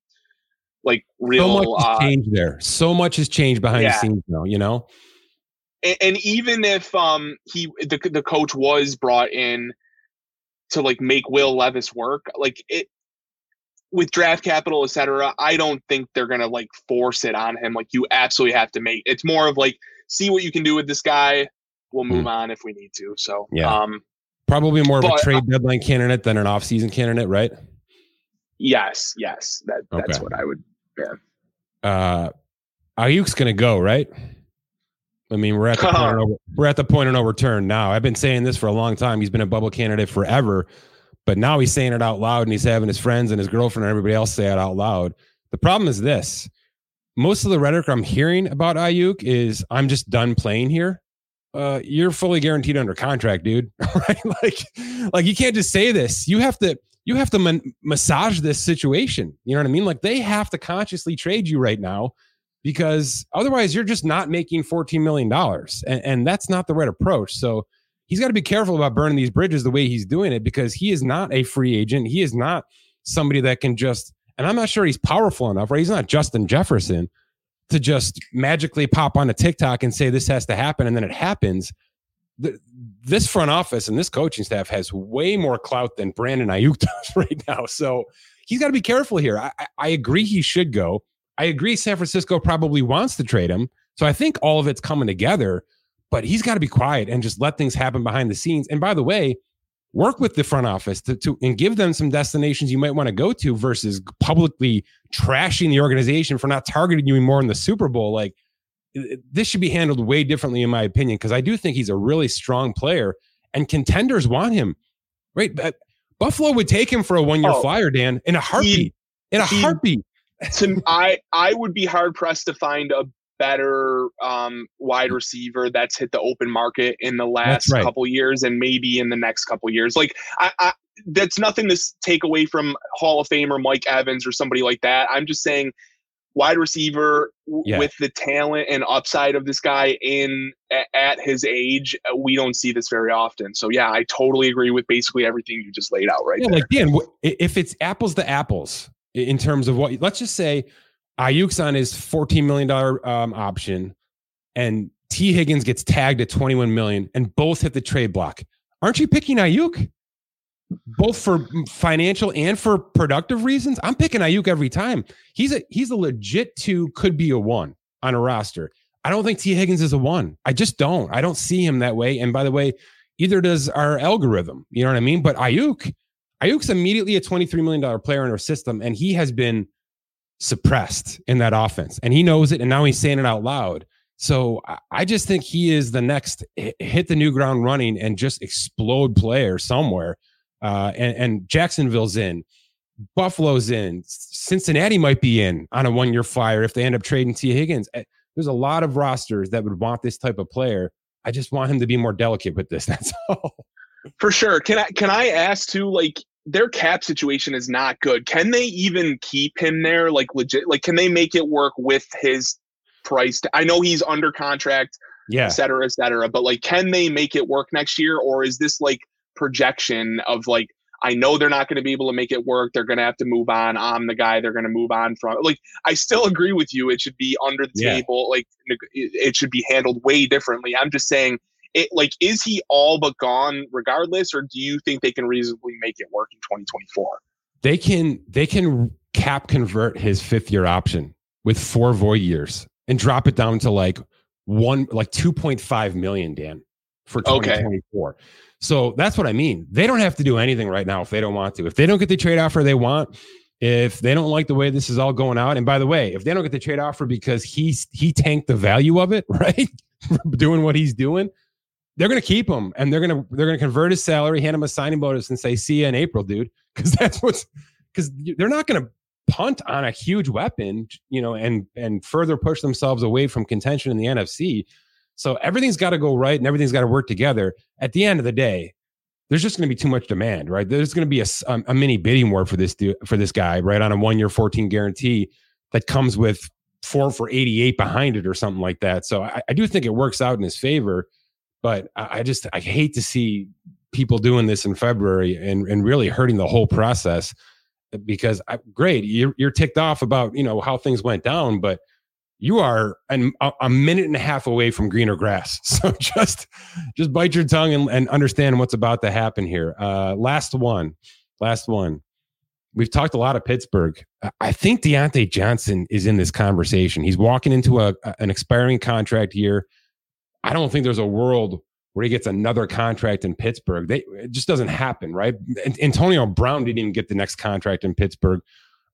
like real so much uh, changed there. So much has changed behind yeah. the scenes now, you know. And, and even if um he the the coach was brought in to like make Will Levis work, like it with draft capital, etc., I don't think they're gonna like force it on him. Like you absolutely have to make. It's more of like see what you can do with this guy. We'll move mm. on if we need to. So yeah, um, probably more but, of a trade deadline candidate than an offseason candidate, right? Yes, yes, that that's what I would. Yeah. Uh, Aiyuk's gonna go right. I mean, we're at the point *laughs* of, we're at the point of no return now. I've been saying this for a long time. He's been a bubble candidate forever. But now he's saying it out loud and he's having his friends and his girlfriend and everybody else say it out loud. The problem is this most of the rhetoric I'm hearing about Aiyuk is I'm just done playing here. Uh, you're fully guaranteed under contract, dude. *laughs* right? Like, like you can't just say this. You have to, you have to man- massage this situation. You know what I mean? Like they have to consciously trade you right now because otherwise you're just not making $14 million. And, and that's not the right approach. So he's got to be careful about burning these bridges the way he's doing it because he is not a free agent. He is not somebody that can just, and I'm not sure he's powerful enough, right? He's not Justin Jefferson to just magically pop on a TikTok and say this has to happen and then it happens. The, this front office and this coaching staff has way more clout than Brandon Aiyuk *laughs* does right now. So he's got to be careful here. I, I agree he should go. I agree San Francisco probably wants to trade him. So I think all of it's coming together, but he's got to be quiet and just let things happen behind the scenes. And by the way, work with the front office to, to and give them some destinations you might want to go to versus publicly trashing the organization for not targeting you more in the Super Bowl. Like this should be handled way differently, in my opinion, because I do think he's a really strong player and contenders want him. Right? Buffalo would take him for a one year oh, flyer, Dan, in a heartbeat. He, in a he, heartbeat. to I I would be hard pressed to find a better um, wide receiver that's hit the open market in the last right. couple years and maybe in the next couple years. Like I, I, that's nothing to take away from Hall of Famer Mike Evans or somebody like that. I'm just saying wide receiver yeah. with the talent and upside of this guy in at his age, uh, we don't see this very often. So yeah, I totally agree with basically everything you just laid out right yeah, there. Like Dan, if it's apples to apples in terms of what let's just say Aiyuk's on his $14 million um, option and Tee Higgins gets tagged at 21 million and both hit the trade block. Aren't you picking Aiyuk? Both for financial and for productive reasons. I'm picking Aiyuk every time. He's a he's a legit two, could be a one on a roster. I don't think Tee Higgins is a one. I just don't. I don't see him that way. And by the way, either does our algorithm. You know what I mean? But Aiyuk, Aiyuk's immediately a $23 million player in our system, and he has been suppressed in that offense. And he knows it, and now he's saying it out loud. So I just think he is the next hit the new ground running and just explode player somewhere. Uh, and, and Jacksonville's in, Buffalo's in, Cincinnati might be in on a one year flyer if they end up trading Tee Higgins. Eh, there's a lot of rosters that would want this type of player. I just want him to be more delicate with this. *laughs* That's all. For sure. Can I can I ask too? Like their cap situation is not good. Can they even keep him there? Like legit? Like can they make it work with his price? I know he's under contract, yeah, et cetera, et cetera. But like, can they make it work next year, or is this like projection of like? I know they're not going to be able to make it work. They're going to have to move on. I'm the guy they're going to move on from. Like, I still agree with you. It should be under the yeah. table. Like, it should be handled way differently. I'm just saying it like is he all but gone regardless or do you think they can reasonably make it work in 2024 they can they can cap convert his fifth year option with four void years and drop it down to like one like 2.5 million dan for 2024 okay. so that's what i mean. They don't have to do anything right now if they don't want to. If they don't get the trade offer they want if they don't like the way this is all going out and by the way if they don't get the trade offer because he's he tanked the value of it *laughs* right? Doing what he's doing they're going to keep him and they're going to they're going to convert his salary, hand him a signing bonus, and say, "See you in April, dude," *laughs* because that's what's because they're not going to punt on a huge weapon, you know, and and further push themselves away from contention in the NFC. So everything's got to go right and everything's got to work together. At the end of the day, there's just going to be too much demand, right? There's going to be a, a, mini bidding war for this dude, for this guy, right, on a one year 14 guarantee that comes with four for 88 behind it or something like that. So I, I do think it works out in his favor. But I, just I hate to see people doing this in February and, and really hurting the whole process because I, great you're, you're ticked off about you know how things went down but you are an, a, minute and a half away from greener grass. *laughs* So just just bite your tongue and, and understand what's about to happen here. Uh, last one last one. We've talked a lot of pittsburgh. I think Diontae johnson is in this conversation. He's walking into a, an expiring contract here I don't think there's a world where he gets another contract in Pittsburgh. They, it just doesn't happen, right? Antonio Brown didn't even get the next contract in Pittsburgh,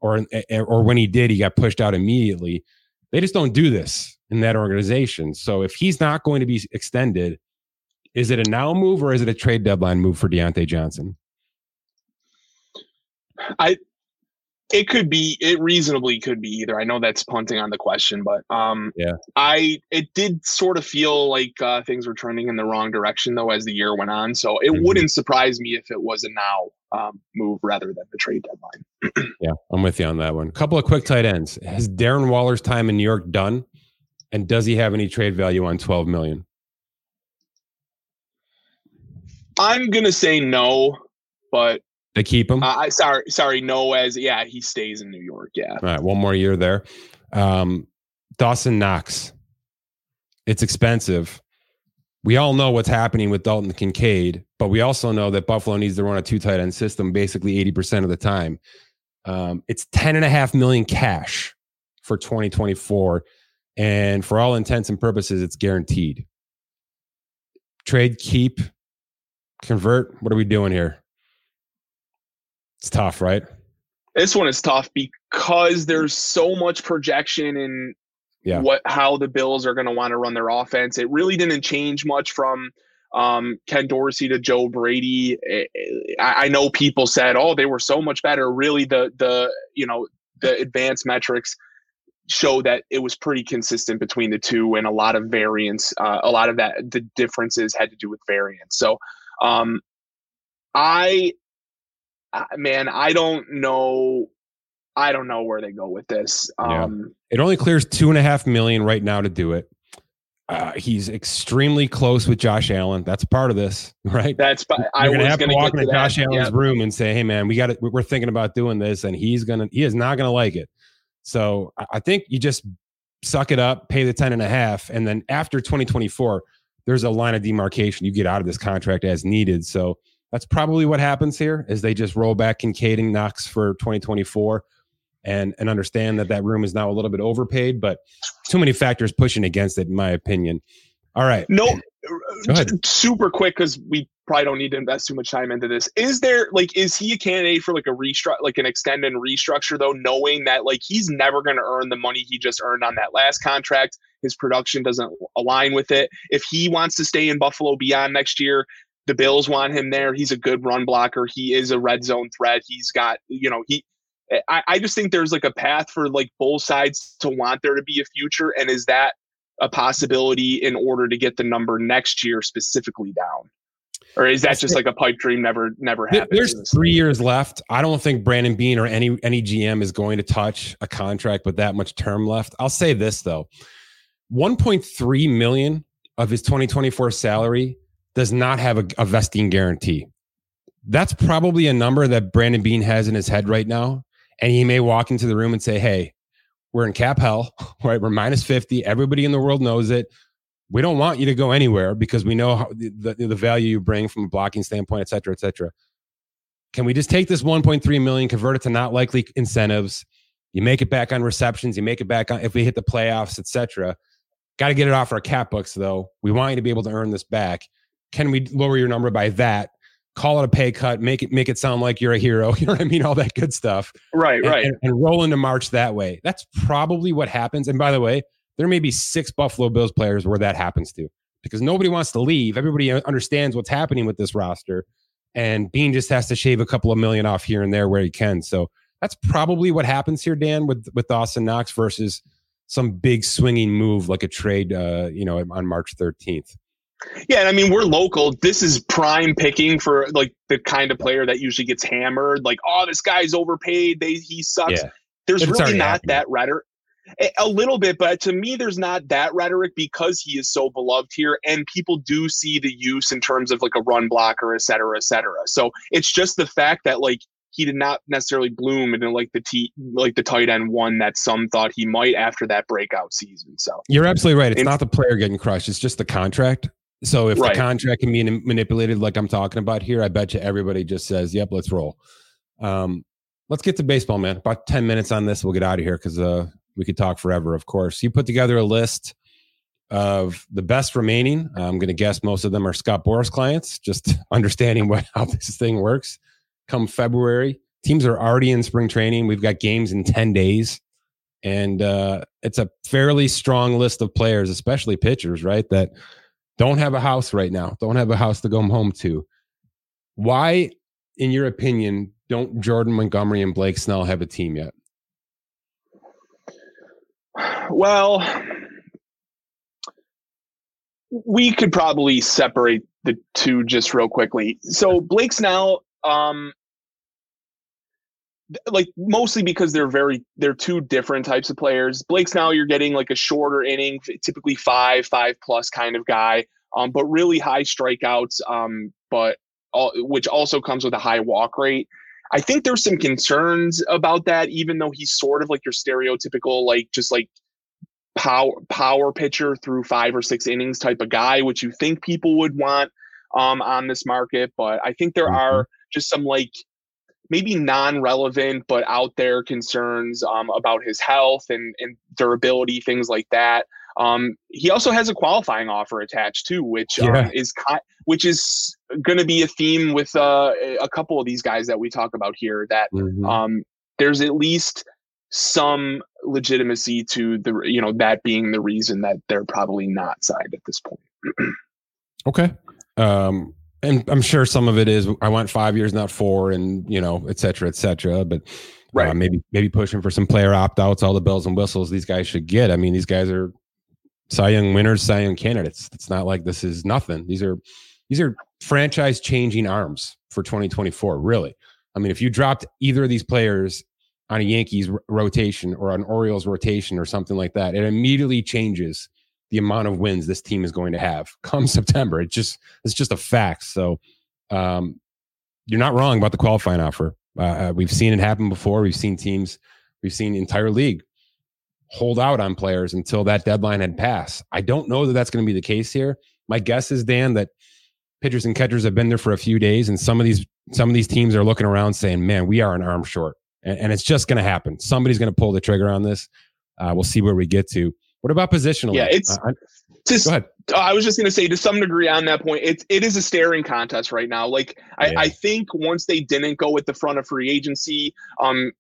or eh, eh, or when he did, he got pushed out immediately. They just don't do this in that organization. So if he's not going to be extended, is it a now move or is it a trade deadline move for Diontae Johnson? I it could be it reasonably could be either i know that's punting on the question but um yeah i it did sort of feel like uh, things were trending in the wrong direction though as the year went on so it mm-hmm. wouldn't surprise me if it was a now um, move rather than the trade deadline. *clears throat* yeah, I'm with you on that one. Couple of quick tight ends. Has Darren Waller's time in New York done? And does he have any trade value on 12 million? I'm gonna say no, but they keep him. Uh, I sorry, sorry, no. As yeah, he stays in New York. Yeah. All right, one more year there. Um, Dawson Knox. It's expensive. We all know what's happening with Dalton Kincaid, but we also know that Buffalo needs to run a two tight end system basically 80% of the time. Um, it's 10 and a half million cash for 2024. And for all intents and purposes, it's guaranteed. Trade, keep, convert. What are we doing here? It's tough, right? This one is tough because there's so much projection in yeah. what how the Bills are going to want to run their offense. It really didn't change much from um, Ken Dorsey to Joe Brady. I, I know people said, "Oh, they were so much better." Really, the the you know the advanced metrics show that it was pretty consistent between the two, and a lot of variance. Uh, a lot of that the differences had to do with variance. So, um, I man, I don't know. I don't know where they go with this. Um, yeah. It only clears two and a half million right now to do it. Uh, he's extremely close with Josh Allen. That's part of this, *laughs* right? That's You're I gonna have to walk into Josh Allen's yeah. room and say, "Hey, man, we got it. We're thinking about doing this," and he's gonna. He is not gonna like it. So I think you just suck it up, pay the ten and a half, and then after 2024, there's a line of demarcation. You get out of this contract as needed. So that's probably what happens here is they just roll back Kincaid and Knox for 2024 and and understand that that room is now a little bit overpaid, but too many factors pushing against it, in my opinion. All right. No, uh, super quick because we probably don't need to invest too much time into this. Is there like is he a candidate for like a restructure, like an extend and restructure though, knowing that like he's never going to earn the money he just earned on that last contract? His production doesn't align with it. If he wants to stay in Buffalo beyond next year, the Bills want him there. He's a good run blocker. He is a red zone threat. He's got, you know, he. I, I just think there's like a path for like both sides to want there to be a future. And is that a possibility in order to get the number next year specifically down? Or is that just like a pipe dream never never happens? There's three years left. I don't think Brandon Beane or any any GM is going to touch a contract with that much term left. I'll say this though. 1.3 million of his 2024 salary does not have a, a vesting guarantee. That's probably a number that Brandon Beane has in his head right now. And he may walk into the room and say, Hey, we're in cap hell, *laughs* right? We're minus 50. Everybody in the world knows it. We don't want you to go anywhere because we know the, the, the value you bring from a blocking standpoint, et cetera, et cetera. Can we just take this 1.3 million, convert it to not likely incentives? You make it back on receptions, you make it back on if we hit the playoffs, et cetera. Got to get it off our cap books, though. We want you to be able to earn this back. Can we lower your number by that? Call it a pay cut, make it make it sound like you're a hero. *laughs* You know what I mean? All that good stuff. Right, and, right. And, and roll into March that way. That's probably what happens. And by the way, there may be six Buffalo Bills players where that happens to because nobody wants to leave. Everybody understands what's happening with this roster. And Beane just has to shave a couple of million off here and there where he can. So that's probably what happens here, Dan, with with Dawson Knox versus some big swinging move like a trade, uh, you know, on March 13th. Yeah, and I mean we're local. This is prime picking for like the kind of player that usually gets hammered. Like, oh, this guy's overpaid. They he sucks. Yeah. There's really not happening. that rhetoric. A little bit, but to me, there's not that rhetoric because he is so beloved here, and people do see the use in terms of like a run blocker, et cetera, et cetera. So it's just the fact that like he did not necessarily bloom into like the t like the tight end one that some thought he might after that breakout season. So you're absolutely right. It's and, not the player getting crushed; it's just the contract. So if right. the contract can be manipulated like I'm talking about here, I bet you everybody just says, "Yep, let's roll." Um, let's get to baseball, man. About ten minutes on this, we'll get out of here because uh, we could talk forever. Of course, you put together a list of the best remaining. I'm going to guess most of them are Scott Boras clients. Just *laughs* understanding what how this thing works. Come February, teams are already in spring training. We've got games in ten days, and uh, it's a fairly strong list of players, especially pitchers, right? That don't have a house right now, don't have a house to go home to. Why, in your opinion, don't Jordan Montgomery and Blake Snell have a team yet? Well, we could probably separate the two just real quickly. So Blake Snell, um, like mostly because they're very they're two different types of players. Blake Snell, you're getting like a shorter inning, typically five, five plus kind of guy, um, but really high strikeouts, um, but all, which also comes with a high walk rate. I think there's some concerns about that, even though he's sort of like your stereotypical, like just like power power pitcher through five or six innings type of guy, which you think people would want um, on this market. But I think there mm-hmm. are just some like maybe non-relevant but out there concerns um, about his health and, and durability, things like that. Um, he also has a qualifying offer attached too, which um, yeah. is which is going to be a theme with uh, a couple of these guys that we talk about here. That mm-hmm. um, there's at least some legitimacy to the you know that being the reason that they're probably not signed at this point. *clears throat* okay. Um, and I'm sure some of it is I want five years, not four, and you know, et cetera, et cetera. But uh, right. Uh, maybe maybe pushing for some player opt outs, all the bells and whistles these guys should get. I mean, these guys are Cy Young winners, Cy Young candidates. It's not like this is nothing. These are these are franchise changing arms for 2024. Really, I mean, if you dropped either of these players on a Yankees rotation or an Orioles rotation or something like that, it immediately changes the amount of wins this team is going to have come *laughs* September. It just it's just a fact. So um, you're not wrong about the qualifying offer. Uh, uh, we've seen it happen before. We've seen teams, we've seen entire league hold out on players until that deadline had passed. I don't know that that's going to be the case here. My guess is Dan that pitchers and catchers have been there for a few days, and some of these some of these teams are looking around saying, "Man, we are an arm short," and, and it's just going to happen. Somebody's going to pull the trigger on this. Uh, we'll see where we get to. What about positional? Yeah, it's. Uh, just, go ahead. I was just going to say, to some degree, on that point, it's it is a staring contest right now. Like I. I think once they didn't go with the front of free agency, um,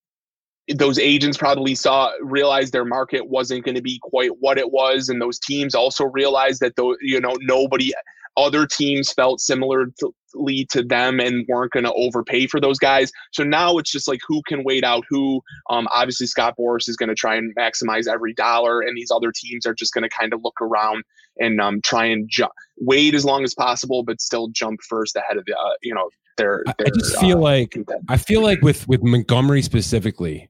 those agents probably saw realized their market wasn't going to be quite what it was, and those teams also realized that though you know nobody other teams felt similarly to them and weren't going to overpay for those guys. So now it's just like who can wait out who. Um, obviously, Scott Boras is going to try and maximize every dollar, and these other teams are just going to kind of look around and um, try and ju- wait as long as possible, but still jump first ahead of the uh, you know their. their I just feel uh, like I feel like with with Montgomery specifically,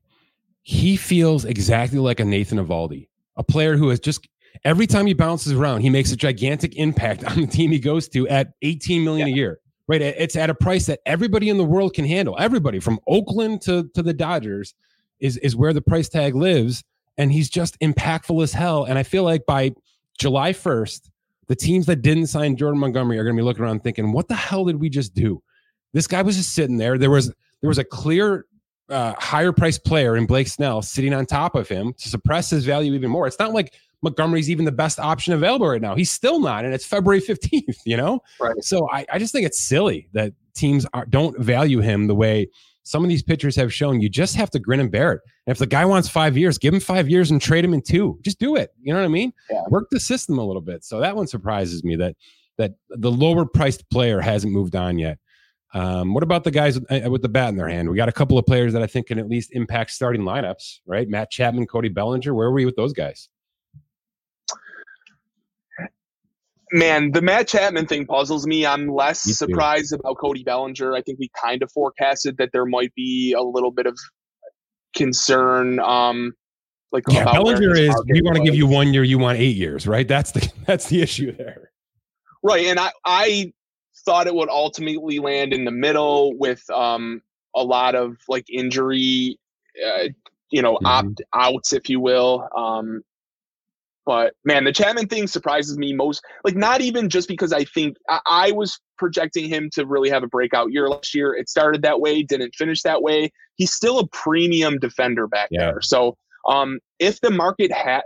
he feels exactly like a Nathan Eovaldi, a player who has just Every time he bounces around, he makes a gigantic impact *laughs* on the team he goes to at 18 million yeah. a year. Right. It's at a price that everybody in the world can handle. Everybody from Oakland to, to the Dodgers is, is where the price tag lives. And he's just impactful as hell. And I feel like by July 1st, the teams that didn't sign Jordan Montgomery are going to be looking around thinking, what the hell did we just do? This guy was just sitting there. There was there was a clear uh, higher priced player in Blake Snell sitting on top of him to suppress his value even more. It's not like Montgomery's even the best option available right now. He's still not, and it's February 15th, *laughs* you know? Right. So I, I just think it's silly that teams are, don't value him the way some of these pitchers have shown. You just have to grin and bear it. And if the guy wants five years, give him five years and trade him in two. Just do it. You know what I mean? Yeah. Work the system a little bit. So that one surprises me that that the lower priced player hasn't moved on yet. Um, what about the guys with, uh, with, the bat in their hand? We got a couple of players that I think can at least impact starting lineups, right? Matt Chapman, Cody Bellinger. Where were you with those guys? man, the Matt Chapman thing puzzles me. I'm less surprised about Cody Bellinger. I think we kind of forecasted that there might be a little bit of concern. Um, like yeah, Bellinger is we want to give you one year, you want eight years, right? That's the *laughs* that's the issue there. Right, and I I thought it would ultimately land in the middle with um a lot of like injury, uh, you know, mm-hmm. opt outs, if you will. Um, but man, the Chapman thing surprises me most. Like, not even just because I think I, I, was projecting him to really have a breakout year last year. It started that way, didn't finish that way. He's still a premium defender back yeah. there. So, um, if the market had,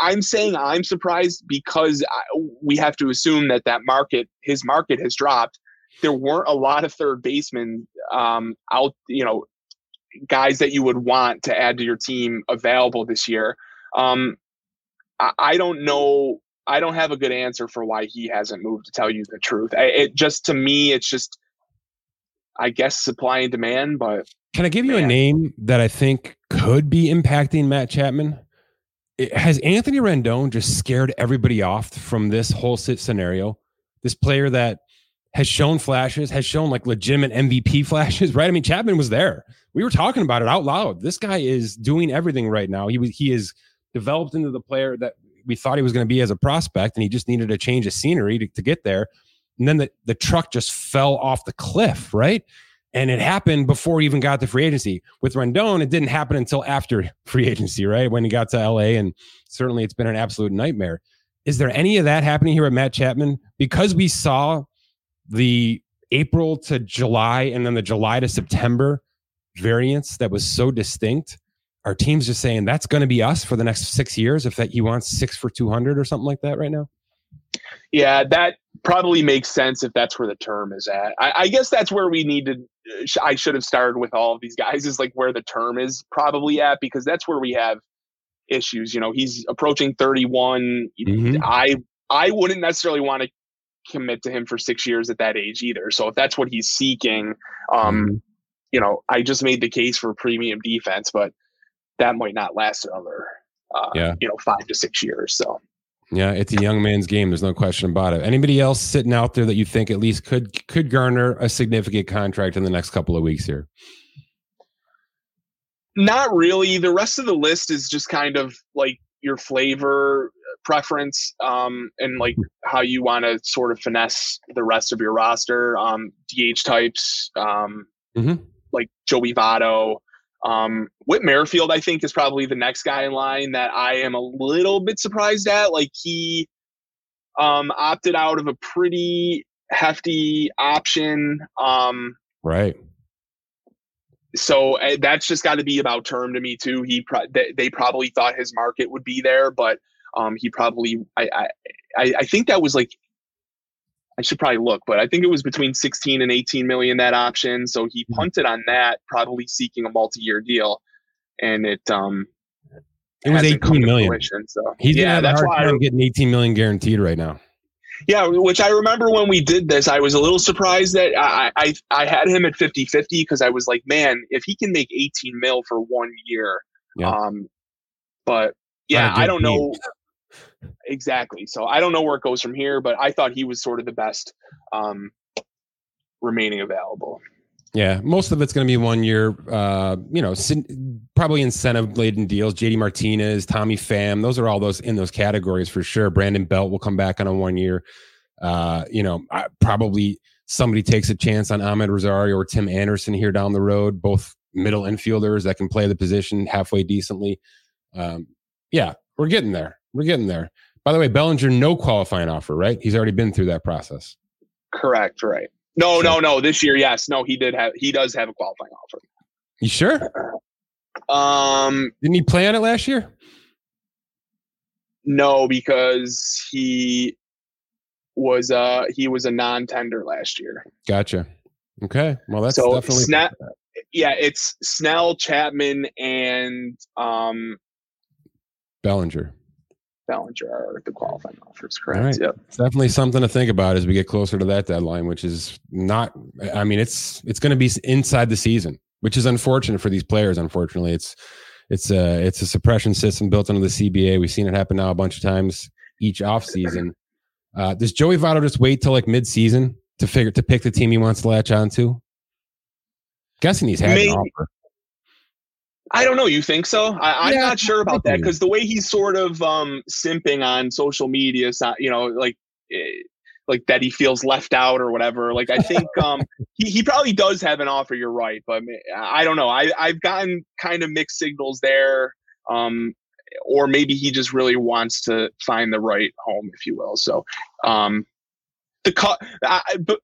I'm saying I'm surprised because I, we have to assume that that market, his market has dropped. There weren't a lot of third basemen um, out, you know, guys that you would want to add to your team available this year. Um, I, I don't know. I don't have a good answer for why he hasn't moved. To tell you the truth, I, it just to me, it's just, I guess, supply and demand. But can I give you man. a name that I think could be impacting Matt Chapman? Has Anthony Rendon just scared everybody off from this whole sit scenario? This player that has shown flashes, has shown like legitimate MVP *laughs* flashes, right? I mean, Chapman was there we were talking about it out loud. This guy is doing everything right now. He was he is developed into the player that we thought he was going to be as a prospect, and he just needed a change of scenery to, to get there. And then the, the truck just fell off the cliff, right? And it happened before he even got to free agency. With Rendon, it didn't happen until after *laughs* free agency, right? When he got to LA. And certainly it's been an absolute nightmare. Is there any of that happening here at Matt Chapman? Because we saw the April to July and then the July to September variance that was so distinct. Our team's just saying that's going to be us for the next six years if that he wants six for 200 or something like that right now. Yeah, that probably makes sense if that's where the term is at. I, I guess that's where we need to. I should have started with all of these guys is like where the term is probably at because that's where we have issues. You know, he's approaching 31. Mm-hmm. I I wouldn't necessarily want to commit to him for six years at that age either. So if that's what he's seeking, um, mm-hmm. you know, I just made the case for premium defense, but that might not last another, uh, yeah. you know, five to six years. So. Yeah, it's a young man's game. There's no question about it. Anybody else sitting out there that you think at least could could garner a significant contract in the next couple of weeks here? Not really. The rest of the list is just kind of like your flavor preference um, and like how you want to sort of finesse the rest of your roster. Um, DH types, um, mm-hmm. like Joey Votto. Um, Whit Merrifield, I think, is probably the next guy in line that I am a little bit surprised at. Like he um, opted out of a pretty hefty option. Um, right so uh, that's just got to be about term to me too. He pro- they, they, probably thought his market would be there, but um, he probably I, I I think that was like I should probably look, but I think it was between 16 and 18 million that option. So he mm-hmm. punted on that, probably seeking a multi-year deal, and it um it was 18 million. Fruition, so he's yeah, that's why I'm getting 18 million guaranteed right now. Yeah, which I remember when we did this, I was a little surprised that I I, I had him at 50 50 because I was like, man, if he can make 18 mil for one year, yeah. um, but yeah, I don't know exactly. So I don't know where it goes from here, but I thought he was sort of the best um, remaining available. Yeah, most of it's going to be one year. Uh, you know, probably incentive laden deals. JD Martinez, Tommy Pham, those are all those in those categories for sure. Brandon Belt will come back on a one year. Uh, you know, I, probably somebody takes a chance on Amed Rosario or Tim Anderson here down the road. Both middle infielders that can play the position halfway decently. Um, yeah, we're getting there. We're getting there. By the way, Bellinger, no qualifying offer, right? He's already been through that process. Correct. Right. No, no, no. This year, yes. No, he did have. He does have a qualifying offer. You sure? Um, didn't he play on it last year? No, because he was uh he was a non-tender last year. Gotcha. Okay. Well, that's so definitely. Snell, yeah, it's Snell, Chapman, and um Bellinger. Bellinger are the qualifying offers, correct? Right. Yep. It's definitely something to think about as we get closer to that deadline, which is not. I mean, it's it's going to be inside the season, which is unfortunate for these players. Unfortunately, it's it's a it's a suppression system built into the CBA. We've seen it happen now a bunch of times each off season. Uh, does Joey Votto just wait till like mid season to figure to pick the team he wants to latch on to? Guessing he's had Maybe. an offer. I don't know. You think so? I, am yeah, not sure about that because the way he's sort of um, simping on social media, you know, like eh, like that he feels left out or whatever. Like I think *laughs* um, he he probably does have an offer. You're right, but I don't know. I I've gotten kind of mixed signals there. Um, or maybe he just really wants to find the right home, if you will. So, um, the Cubs.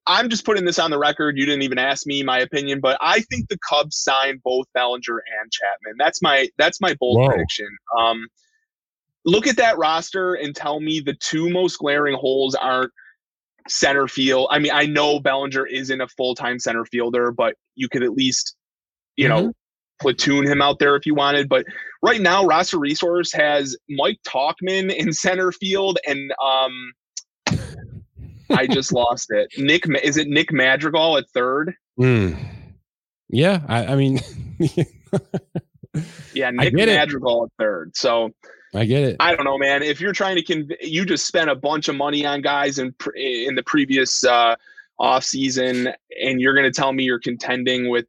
I'm just putting this on the record. You didn't even ask me my opinion, but I think the Cubs signed both Bellinger and Chapman. That's my that's my bold Whoa. prediction. Um, look at that roster and tell me the two most glaring holes aren't center field. I mean, I know Bellinger isn't a full time center fielder, but you could at least, you mm-hmm. know, platoon him out there if you wanted. But right now, roster resource has Mike Tauchman in center field and um I just lost it. Nick, is it Nick Madrigal at third? Mm. Yeah, I, I mean, *laughs* yeah, Nick Madrigal it. at third. So I get it. I don't know, man. If you're trying to conv- you just spent a bunch of money on guys in in the previous uh, off season, and you're going to tell me you're contending with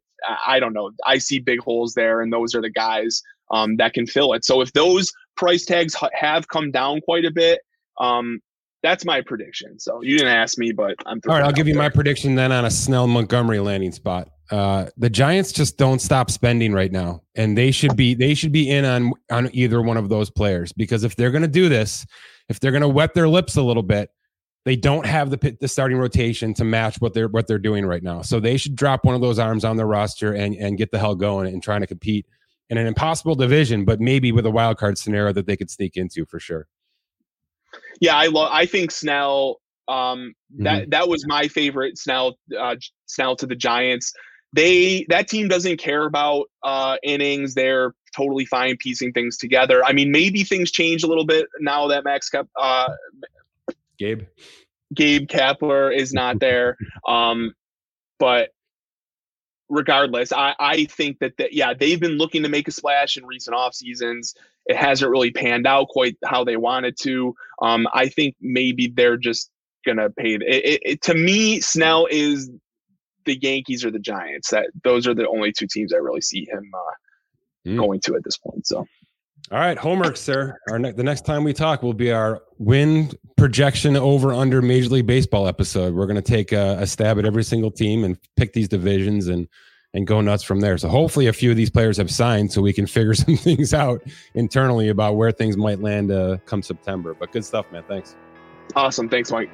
I don't know. I see big holes there, and those are the guys um, that can fill it. So if those price tags have come down quite a bit, um, that's my prediction. So you didn't ask me, but I'm all right. I'll give you there. my prediction then on a Snell Montgomery landing spot. Uh, the Giants just don't stop spending right now, and they should be they should be in on on either one of those players because if they're going to do this, if they're going to wet their lips a little bit, they don't have the the starting rotation to match what they're what they're doing right now. So they should drop one of those arms on their roster and and get the hell going and trying to compete in an impossible division, but maybe with a wild card scenario that they could sneak into for sure. Yeah, I love. I think Snell. Um, that mm-hmm. that was my favorite Snell. Uh, Snell to the Giants they that team doesn't care about uh, innings. They're totally fine piecing things together. I mean, maybe things change a little bit now that Max Kep, uh, Gabe Gabe Kapler is *laughs* not there. Um, but regardless, I, I think that, that yeah, they've been looking to make a splash in recent off seasons. It hasn't really panned out quite how they wanted to. Um, I think maybe they're just gonna pay. It, it, it, to me, Snell is the Yankees or the Giants. That those are the only two teams I really see him uh, mm. going to at this point. So. All right, homework, sir. Our ne- the next time we talk will be our win projection over under Major League Baseball episode. We're going to take a, a, stab at every single team and pick these divisions and and go nuts from there. So hopefully, a few of these players have signed, so we can figure *laughs* some things out internally about where things might land uh, come September. But good stuff, man. Thanks. Awesome. Thanks, Mike.